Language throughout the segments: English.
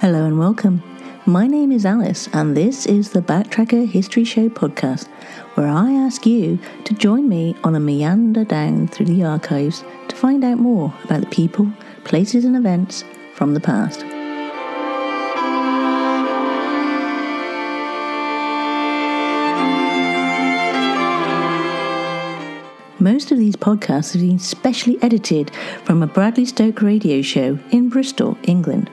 Hello and welcome. My name is Alice, and this is the Backtracker History Show podcast, where I ask you to join me on a meander down through the archives to find out more about the people, places, and events from the past. Most of these podcasts have been specially edited from a Bradley Stoke radio show in Bristol, England.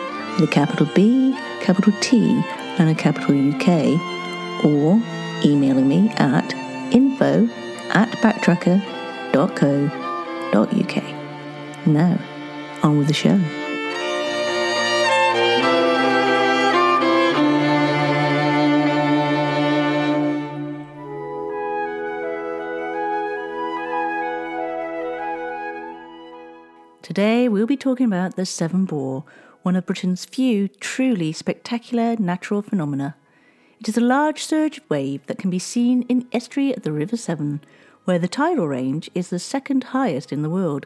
with a capital B, capital T, and a capital UK, or emailing me at info at backtracker.co.uk. Now, on with the show. Today we'll be talking about the Severn Bore, one of Britain's few truly spectacular natural phenomena. It is a large surge wave that can be seen in estuary of the River Severn, where the tidal range is the second highest in the world,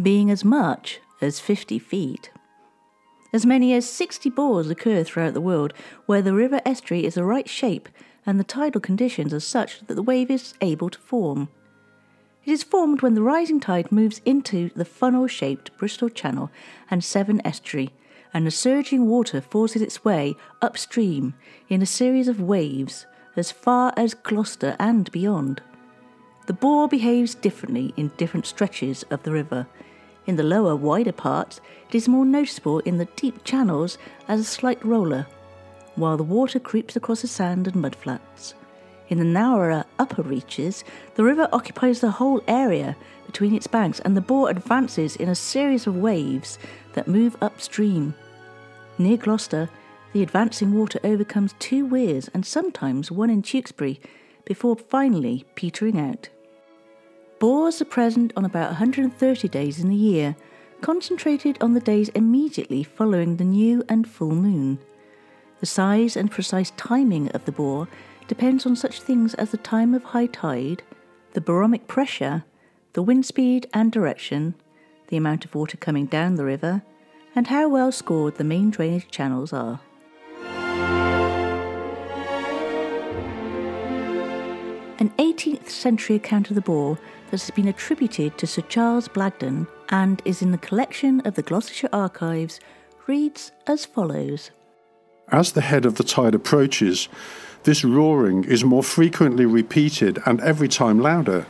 being as much as 50 feet. As many as 60 bores occur throughout the world where the river estuary is the right shape and the tidal conditions are such that the wave is able to form. It is formed when the rising tide moves into the funnel shaped Bristol Channel and Severn Estuary, and the surging water forces its way upstream in a series of waves as far as Gloucester and beyond. The bore behaves differently in different stretches of the river. In the lower, wider parts, it is more noticeable in the deep channels as a slight roller, while the water creeps across the sand and mudflats. In the narrower upper reaches, the river occupies the whole area between its banks and the bore advances in a series of waves that move upstream. Near Gloucester, the advancing water overcomes two weirs and sometimes one in Tewkesbury before finally petering out. Bores are present on about 130 days in the year, concentrated on the days immediately following the new and full moon. The size and precise timing of the bore depends on such things as the time of high tide, the barometric pressure, the wind speed and direction, the amount of water coming down the river, and how well scored the main drainage channels are. An 18th century account of the bore that has been attributed to Sir Charles Blagden and is in the collection of the Gloucestershire Archives reads as follows As the head of the tide approaches, this roaring is more frequently repeated and every time louder,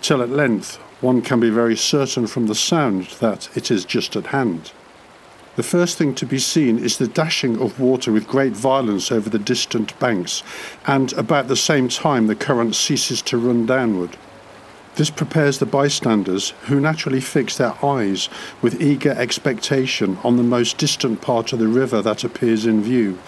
till at length one can be very certain from the sound that it is just at hand. The first thing to be seen is the dashing of water with great violence over the distant banks, and about the same time the current ceases to run downward. This prepares the bystanders, who naturally fix their eyes with eager expectation on the most distant part of the river that appears in view,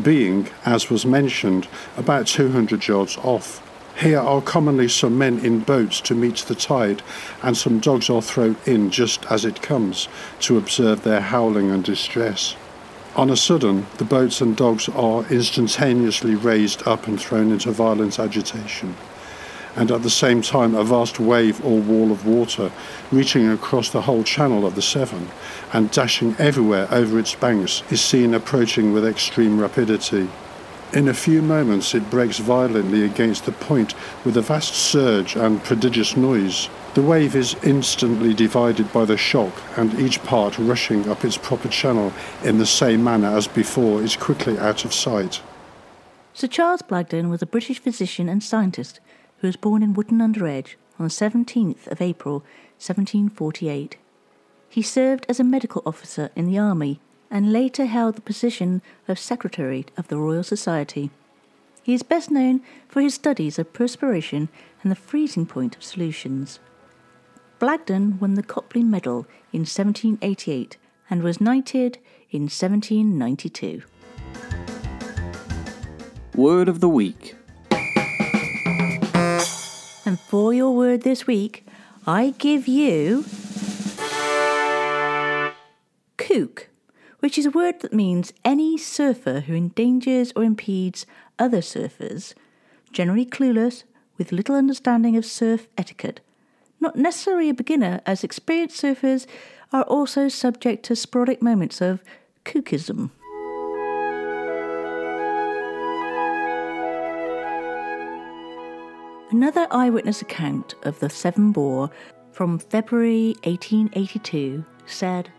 being, as was mentioned, about 200 yards off. Here are commonly some men in boats to meet the tide, and some dogs are thrown in just as it comes, to observe their howling and distress. On a sudden, the boats and dogs are instantaneously raised up and thrown into violent agitation and at the same time a vast wave or wall of water reaching across the whole channel of the Severn and dashing everywhere over its banks is seen approaching with extreme rapidity. In a few moments it breaks violently against the point with a vast surge and prodigious noise. The wave is instantly divided by the shock, and each part rushing up its proper channel in the same manner as before is quickly out of sight. Sir Charles Blagden was a British physician and scientist who was born in Wotton under Edge on the 17th of April 1748. He served as a medical officer in the army and later held the position of Secretary of the Royal Society. He is best known for his studies of perspiration and the freezing point of solutions. Blagden won the Copley Medal in 1788 and was knighted in 1792. Word of the week. And for your word this week, I give you kook, which is a word that means any surfer who endangers or impedes other surfers, generally clueless, with little understanding of surf etiquette. Not necessarily a beginner, as experienced surfers are also subject to sporadic moments of kookism. Another eyewitness account of the Severn Bore from February 1882 said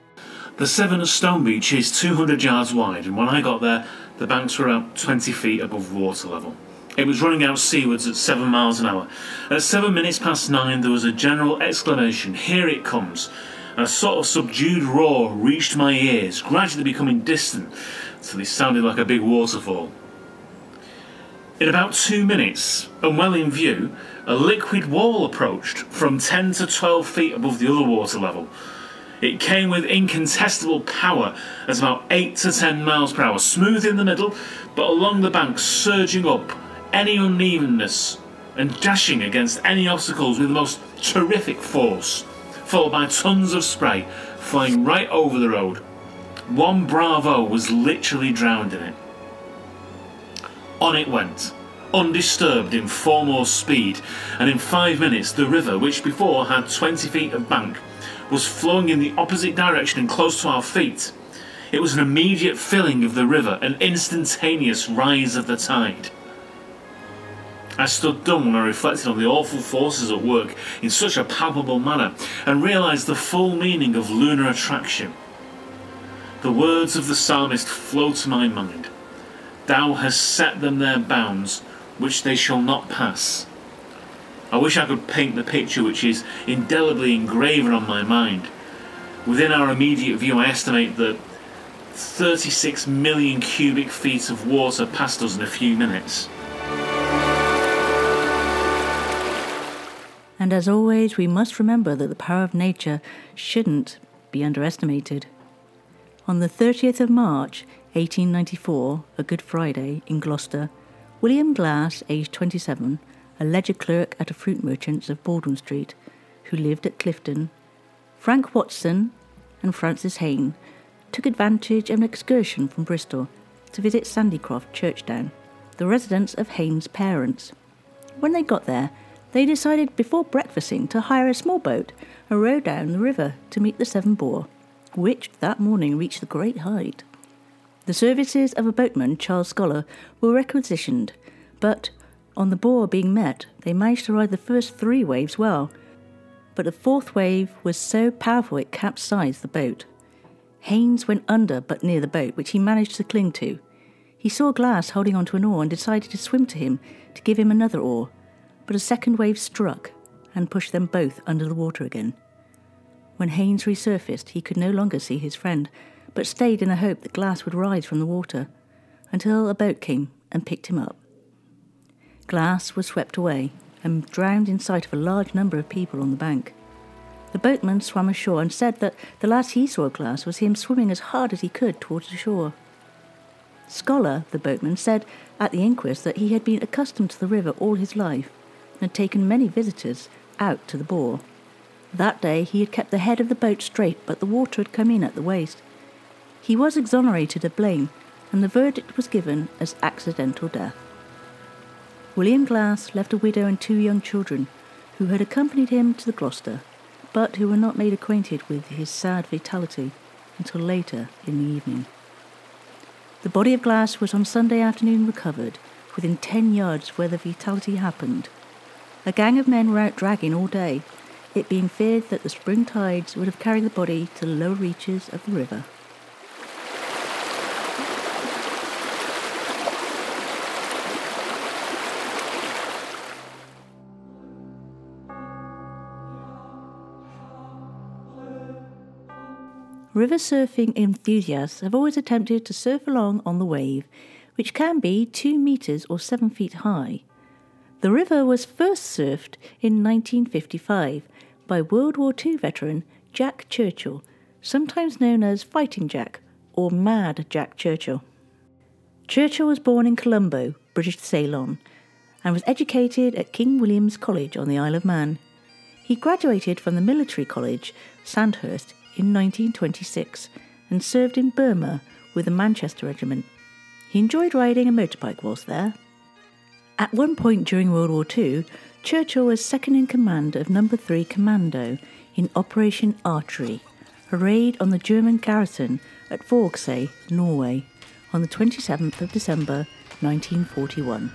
The Severn at Stonebench is 200 yards wide, and when I got there, the banks were about 20 feet above water level. It was running out seawards at 7 miles an hour. At 7 minutes past 9, there was a general exclamation, Here it comes! A sort of subdued roar reached my ears, gradually becoming distant, till it sounded like a big waterfall. In about two minutes, and well in view, a liquid wall approached from 10 to 12 feet above the other water level. It came with incontestable power at about 8 to 10 miles per hour, smooth in the middle, but along the bank surging up any unevenness and dashing against any obstacles with the most terrific force, followed by tons of spray flying right over the road. One Bravo was literally drowned in it. On it went, undisturbed in four more speed, and in five minutes the river, which before had 20 feet of bank, was flowing in the opposite direction and close to our feet. It was an immediate filling of the river, an instantaneous rise of the tide. I stood dumb when I reflected on the awful forces at work in such a palpable manner and realised the full meaning of lunar attraction. The words of the psalmist flow to my mind Thou hast set them their bounds, which they shall not pass. I wish I could paint the picture which is indelibly engraven on my mind. Within our immediate view, I estimate that 36 million cubic feet of water passed us in a few minutes. And as always, we must remember that the power of nature shouldn't be underestimated. On the 30th of March, 1894, a Good Friday, in Gloucester, William Glass, aged 27, a ledger clerk at a fruit merchant's of Baldwin Street, who lived at Clifton, Frank Watson, and Francis Hayne took advantage of an excursion from Bristol to visit Sandycroft Churchdown, the residence of Hayne's parents. When they got there, they decided before breakfasting to hire a small boat and row down the river to meet the Severn Bore, which that morning reached the great height. The services of a boatman, Charles Scholar, were requisitioned, but on the Bore being met, they managed to ride the first three waves well. But the fourth wave was so powerful it capsized the boat. Haynes went under but near the boat, which he managed to cling to. He saw Glass holding onto an oar and decided to swim to him to give him another oar, but a second wave struck and pushed them both under the water again. When Haynes resurfaced, he could no longer see his friend, but stayed in the hope that Glass would rise from the water until a boat came and picked him up. Glass was swept away and drowned in sight of a large number of people on the bank. The boatman swam ashore and said that the last he saw of Glass was him swimming as hard as he could towards the shore. Scholar, the boatman, said at the inquest that he had been accustomed to the river all his life and had taken many visitors out to the bore. That day he had kept the head of the boat straight, but the water had come in at the waist. He was exonerated of blame, and the verdict was given as accidental death. William Glass left a widow and two young children, who had accompanied him to the Gloucester, but who were not made acquainted with his sad fatality until later in the evening. The body of Glass was on Sunday afternoon recovered, within ten yards where the fatality happened. A gang of men were out dragging all day, it being feared that the spring tides would have carried the body to the lower reaches of the river. River surfing enthusiasts have always attempted to surf along on the wave, which can be 2 metres or 7 feet high. The river was first surfed in 1955 by World War II veteran Jack Churchill, sometimes known as Fighting Jack or Mad Jack Churchill. Churchill was born in Colombo, British Ceylon, and was educated at King William's College on the Isle of Man. He graduated from the military college, Sandhurst, in 1926 and served in Burma with the Manchester Regiment. He enjoyed riding a motorbike whilst there. At one point during World War II, Churchill was second in command of Number 3 Commando in Operation Archery, a raid on the German garrison at Vågsøy, Norway, on the 27th of December 1941.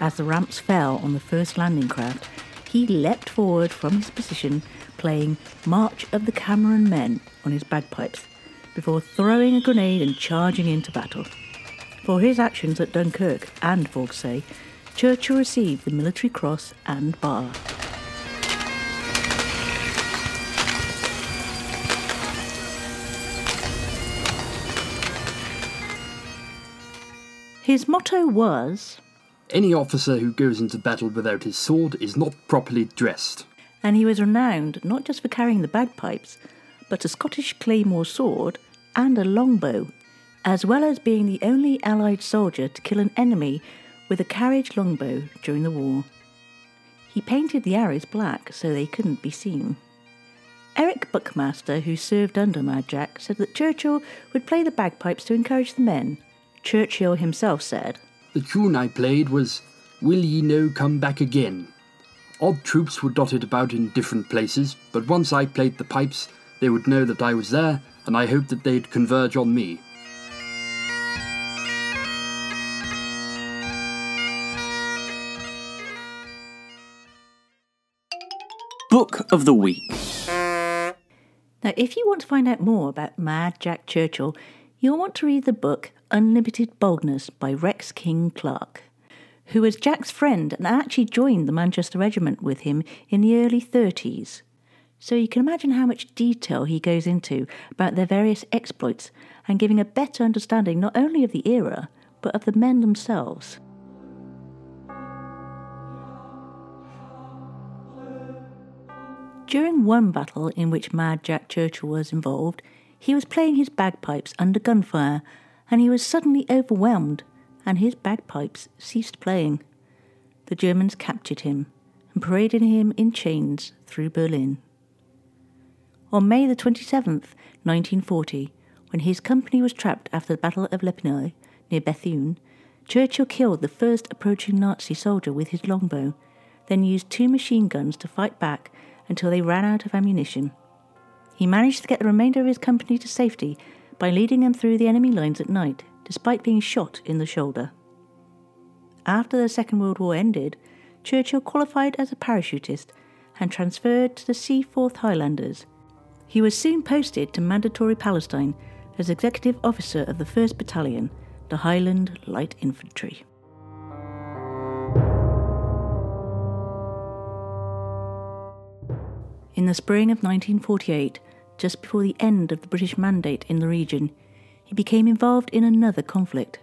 As the ramps fell on the first landing craft, he leapt forward from his position, playing March of the Cameron Men on his bagpipes, before throwing a grenade and charging into battle. For his actions at Dunkirk and Vågsøy, Churchill received the Military Cross and Bar. His motto was, Any officer who goes into battle without his sword is not properly dressed. and he was renowned not just for carrying the bagpipes, but a Scottish claymore sword and a longbow, as well as being the only Allied soldier to kill an enemy with a carriage longbow during the war. He painted the arrows black so they couldn't be seen. Eric Buckmaster, who served under Mad Jack, said that Churchill would play the bagpipes to encourage the men. Churchill himself said, The tune I played was Will Ye No Come Back Again? Odd troops were dotted about in different places, but once I played the pipes, they would know that I was there, and I hoped that they'd converge on me. Book of the Week. Now, if you want to find out more about Mad Jack Churchill, you'll want to read the book Unlimited Boldness by Rex King Clark, who was Jack's friend and actually joined the Manchester Regiment with him in the early 30s. So you can imagine how much detail he goes into about their various exploits and giving a better understanding not only of the era, but of the men themselves. During one battle in which Mad Jack Churchill was involved, he was playing his bagpipes under gunfire and he was suddenly overwhelmed and his bagpipes ceased playing. The Germans captured him and paraded him in chains through Berlin. On May the 27th, 1940, when his company was trapped after the Battle of Lepinoy near Bethune, Churchill killed the first approaching Nazi soldier with his longbow, then used two machine guns to fight back until they ran out of ammunition. He managed to get the remainder of his company to safety by leading them through the enemy lines at night, despite being shot in the shoulder. After the Second World War ended, Churchill qualified as a parachutist and transferred to the 4th Highlanders. He was soon posted to Mandatory Palestine as executive officer of the 1st Battalion, the Highland Light Infantry. In the spring of 1948, just before the end of the British mandate in the region, he became involved in another conflict.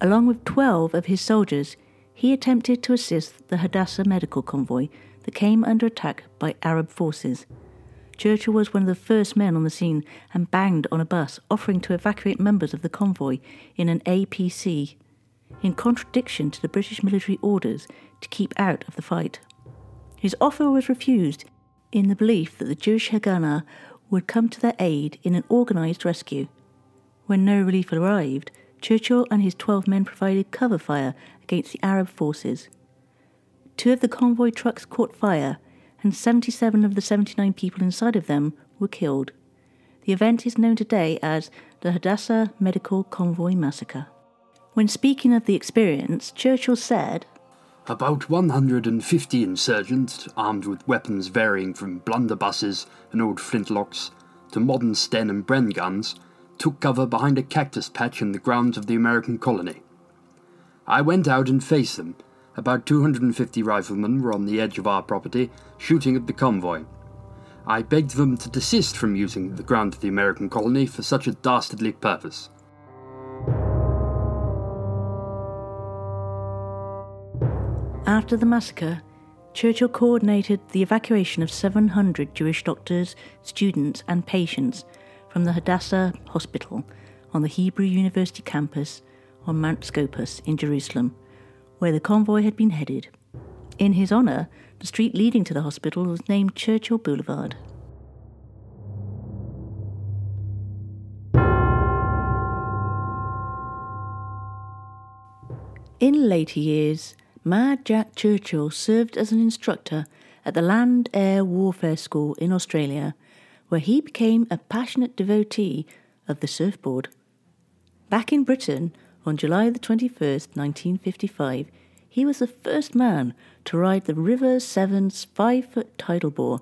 Along with 12 of his soldiers, he attempted to assist the Hadassah medical convoy that came under attack by Arab forces. Churchill was one of the first men on the scene and banged on a bus offering to evacuate members of the convoy in an APC, in contradiction to the British military orders to keep out of the fight. His offer was refused in the belief that the Jewish Haganah would come to their aid in an organised rescue. When no relief arrived, Churchill and his 12 men provided cover fire against the Arab forces. Two of the convoy trucks caught fire, and 77 of the 79 people inside of them were killed. The event is known today as the Hadassah Medical Convoy Massacre. When speaking of the experience, Churchill said, About 150 insurgents, armed with weapons varying from blunderbusses and old flintlocks to modern Sten and Bren guns, took cover behind a cactus patch in the grounds of the American colony. I went out and faced them. About 250 riflemen were on the edge of our property, shooting at the convoy. I begged them to desist from using the ground of the American colony for such a dastardly purpose. After the massacre, Churchill coordinated the evacuation of 700 Jewish doctors, students, and patients from the Hadassah Hospital on the Hebrew University campus on Mount Scopus in Jerusalem, where the convoy had been headed. In his honour, the street leading to the hospital was named Churchill Boulevard. In later years, Mad Jack Churchill served as an instructor at the Land Air Warfare School in Australia, where he became a passionate devotee of the surfboard. Back in Britain, on July the 21st, 1955, he was the first man to ride the River Severn's five foot tidal bore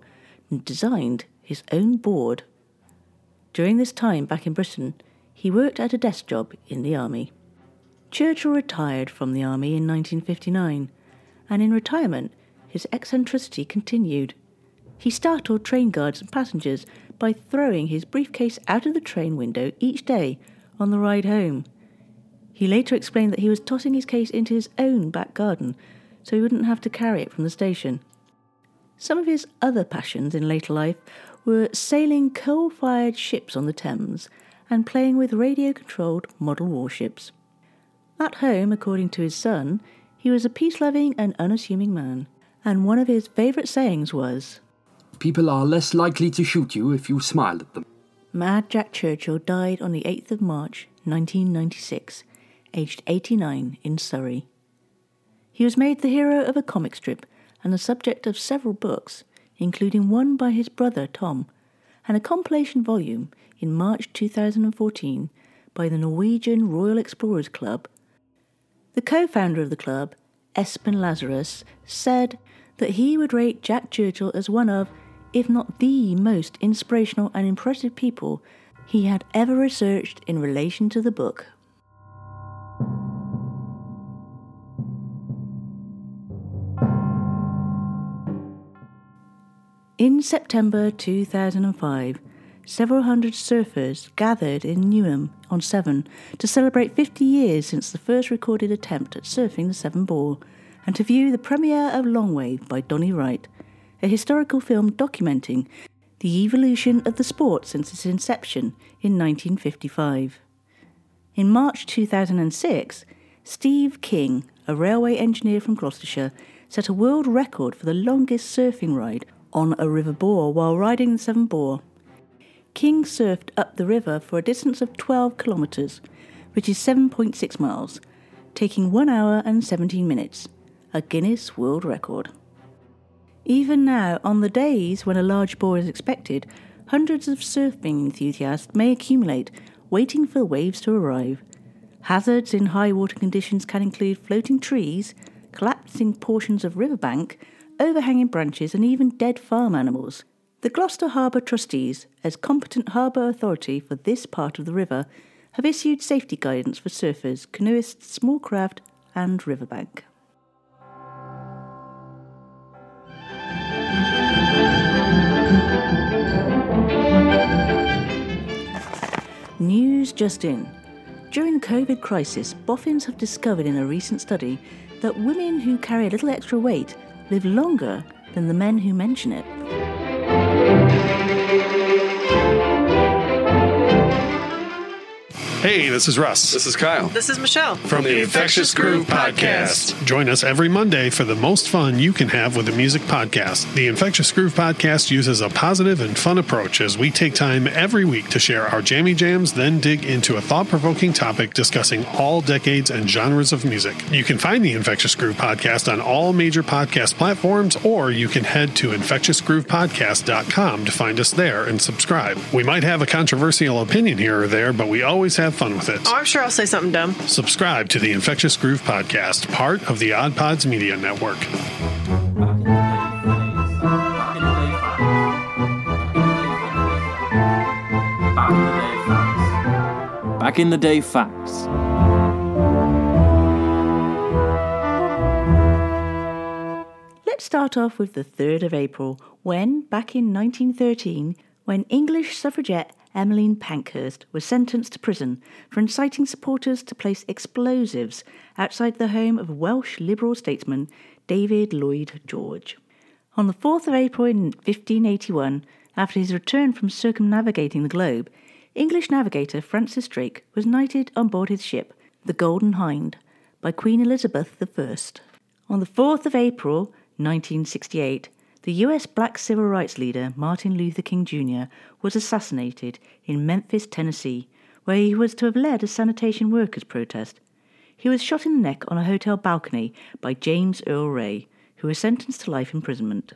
and designed his own board. During this time back in Britain, he worked at a desk job in the army. Churchill retired from the army in 1959, and in retirement, his eccentricity continued. He startled train guards and passengers by throwing his briefcase out of the train window each day on the ride home. He later explained that he was tossing his case into his own back garden so he wouldn't have to carry it from the station. Some of his other passions in later life were sailing coal fired ships on the Thames and playing with radio controlled model warships. At home, according to his son, he was a peace loving and unassuming man, and one of his favourite sayings was, People are less likely to shoot you if you smile at them. Mad Jack Churchill died on the 8th of March 1996, aged 89 in Surrey. He was made the hero of a comic strip and the subject of several books, including one by his brother Tom, and a compilation volume in March 2014 by the Norwegian Royal Explorers Club the co founder of the club, Espen Lazarus, said that he would rate Jack Churchill as one of, if not the most inspirational and impressive people he had ever researched in relation to the book. In September 2005, several hundred surfers gathered in Newnham on Severn to celebrate 50 years since the first recorded attempt at surfing the Severn Bore and to view the premiere of Longwave by Donnie Wright, a historical film documenting the evolution of the sport since its inception in 1955. In March 2006, Steve King, a railway engineer from Gloucestershire, set a world record for the longest surfing ride on a river bore while riding the Severn Bore. King surfed up the river for a distance of 12 kilometres, which is 7.6 miles, taking 1 hour and 17 minutes, a Guinness World Record. Even now, on the days when a large bore is expected, hundreds of surfing enthusiasts may accumulate, waiting for the waves to arrive. Hazards in high water conditions can include floating trees, collapsing portions of riverbank, overhanging branches, and even dead farm animals. The Gloucester Harbour Trustees, as competent harbour authority for this part of the river, have issued safety guidance for surfers, canoeists, small craft, and riverbank. News just in. During the COVID crisis, boffins have discovered in a recent study that women who carry a little extra weight live longer than the men who mention it. Thank you. Hey, this is Russ This is Kyle. This is Michelle. from the Infectious Groove Podcast. Join us every Monday for the most fun you can have with a music podcast. The Infectious Groove Podcast uses a positive and fun approach as we take time every week to share our jammy jams, then dig into a thought provoking topic discussing all decades and genres of music. You can find the Infectious Groove Podcast on all major podcast platforms, or you can head to infectiousgroovepodcast.com to find us there and subscribe. We might have a controversial opinion here or there, but we always have fun with it. Oh, I'm sure I'll say something dumb. Subscribe to the Infectious Groove Podcast, part of the Odd Pods Media Network. Back in the day facts. Let's start off with the 3rd of April, when, back in 1913, when English suffragette Emmeline Pankhurst was sentenced to prison for inciting supporters to place explosives outside the home of Welsh Liberal statesman David Lloyd George. On the 4th of April in 1581, after his return from circumnavigating the globe, English navigator Francis Drake was knighted on board his ship, the Golden Hind, by Queen Elizabeth I. On the 4th of April 1968, the US black civil rights leader Martin Luther King Jr. was assassinated in Memphis, Tennessee, where he was to have led a sanitation workers' protest. He was shot in the neck on a hotel balcony by James Earl Ray, who was sentenced to life imprisonment.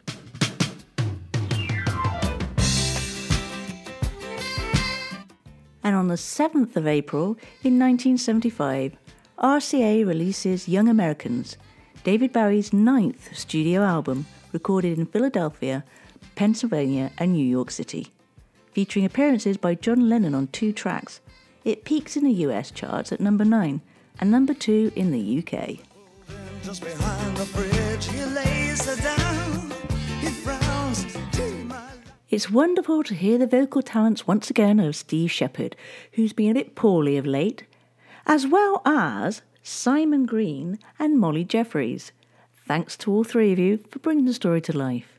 And on the 7th of April in 1975, RCA releases Young Americans, David Bowie's ninth studio album recorded in Philadelphia, Pennsylvania, and New York City. Featuring appearances by John Lennon on two tracks, it peaks in the US charts at number 9 and number 2 in the UK. Just behind the bridge, he lays her down. He frowns. "Take my It's wonderful to hear the vocal talents once again of Steve Shepard, who's been a bit poorly of late, as well as Simon Green and Molly Jeffries. Thanks to all three of you for bringing the story to life.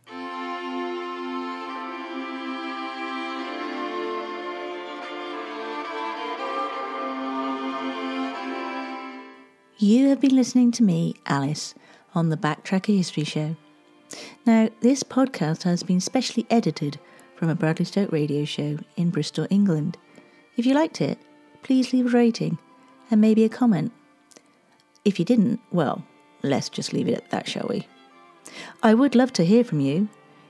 You have been listening to me, Alice, on the Backtracker History Show. Now, this podcast has been specially edited from a Bradley Stoke radio show in Bristol, England. If you liked it, please leave a rating and maybe a comment. If you didn't, well, let's just leave it at that, shall we? I would love to hear from you.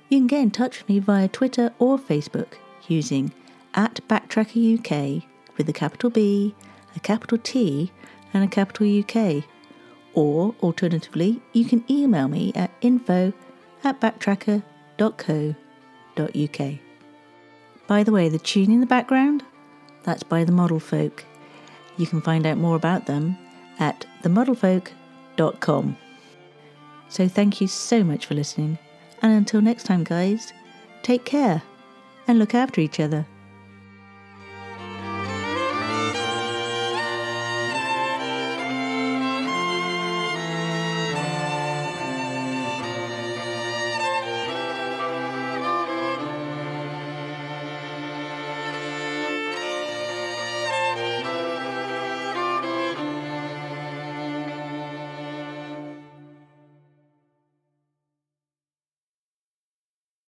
You can get in touch with me via Twitter or Facebook using at Backtracker UK with a capital B, a capital T, and a capital UK. Or alternatively, you can email me at info at backtracker.co.uk. By the way, the tune in the background, that's by the Model Folk. You can find out more about them at themodelfolk.com. So thank you so much for listening, and until next time, guys, take care and look after each other.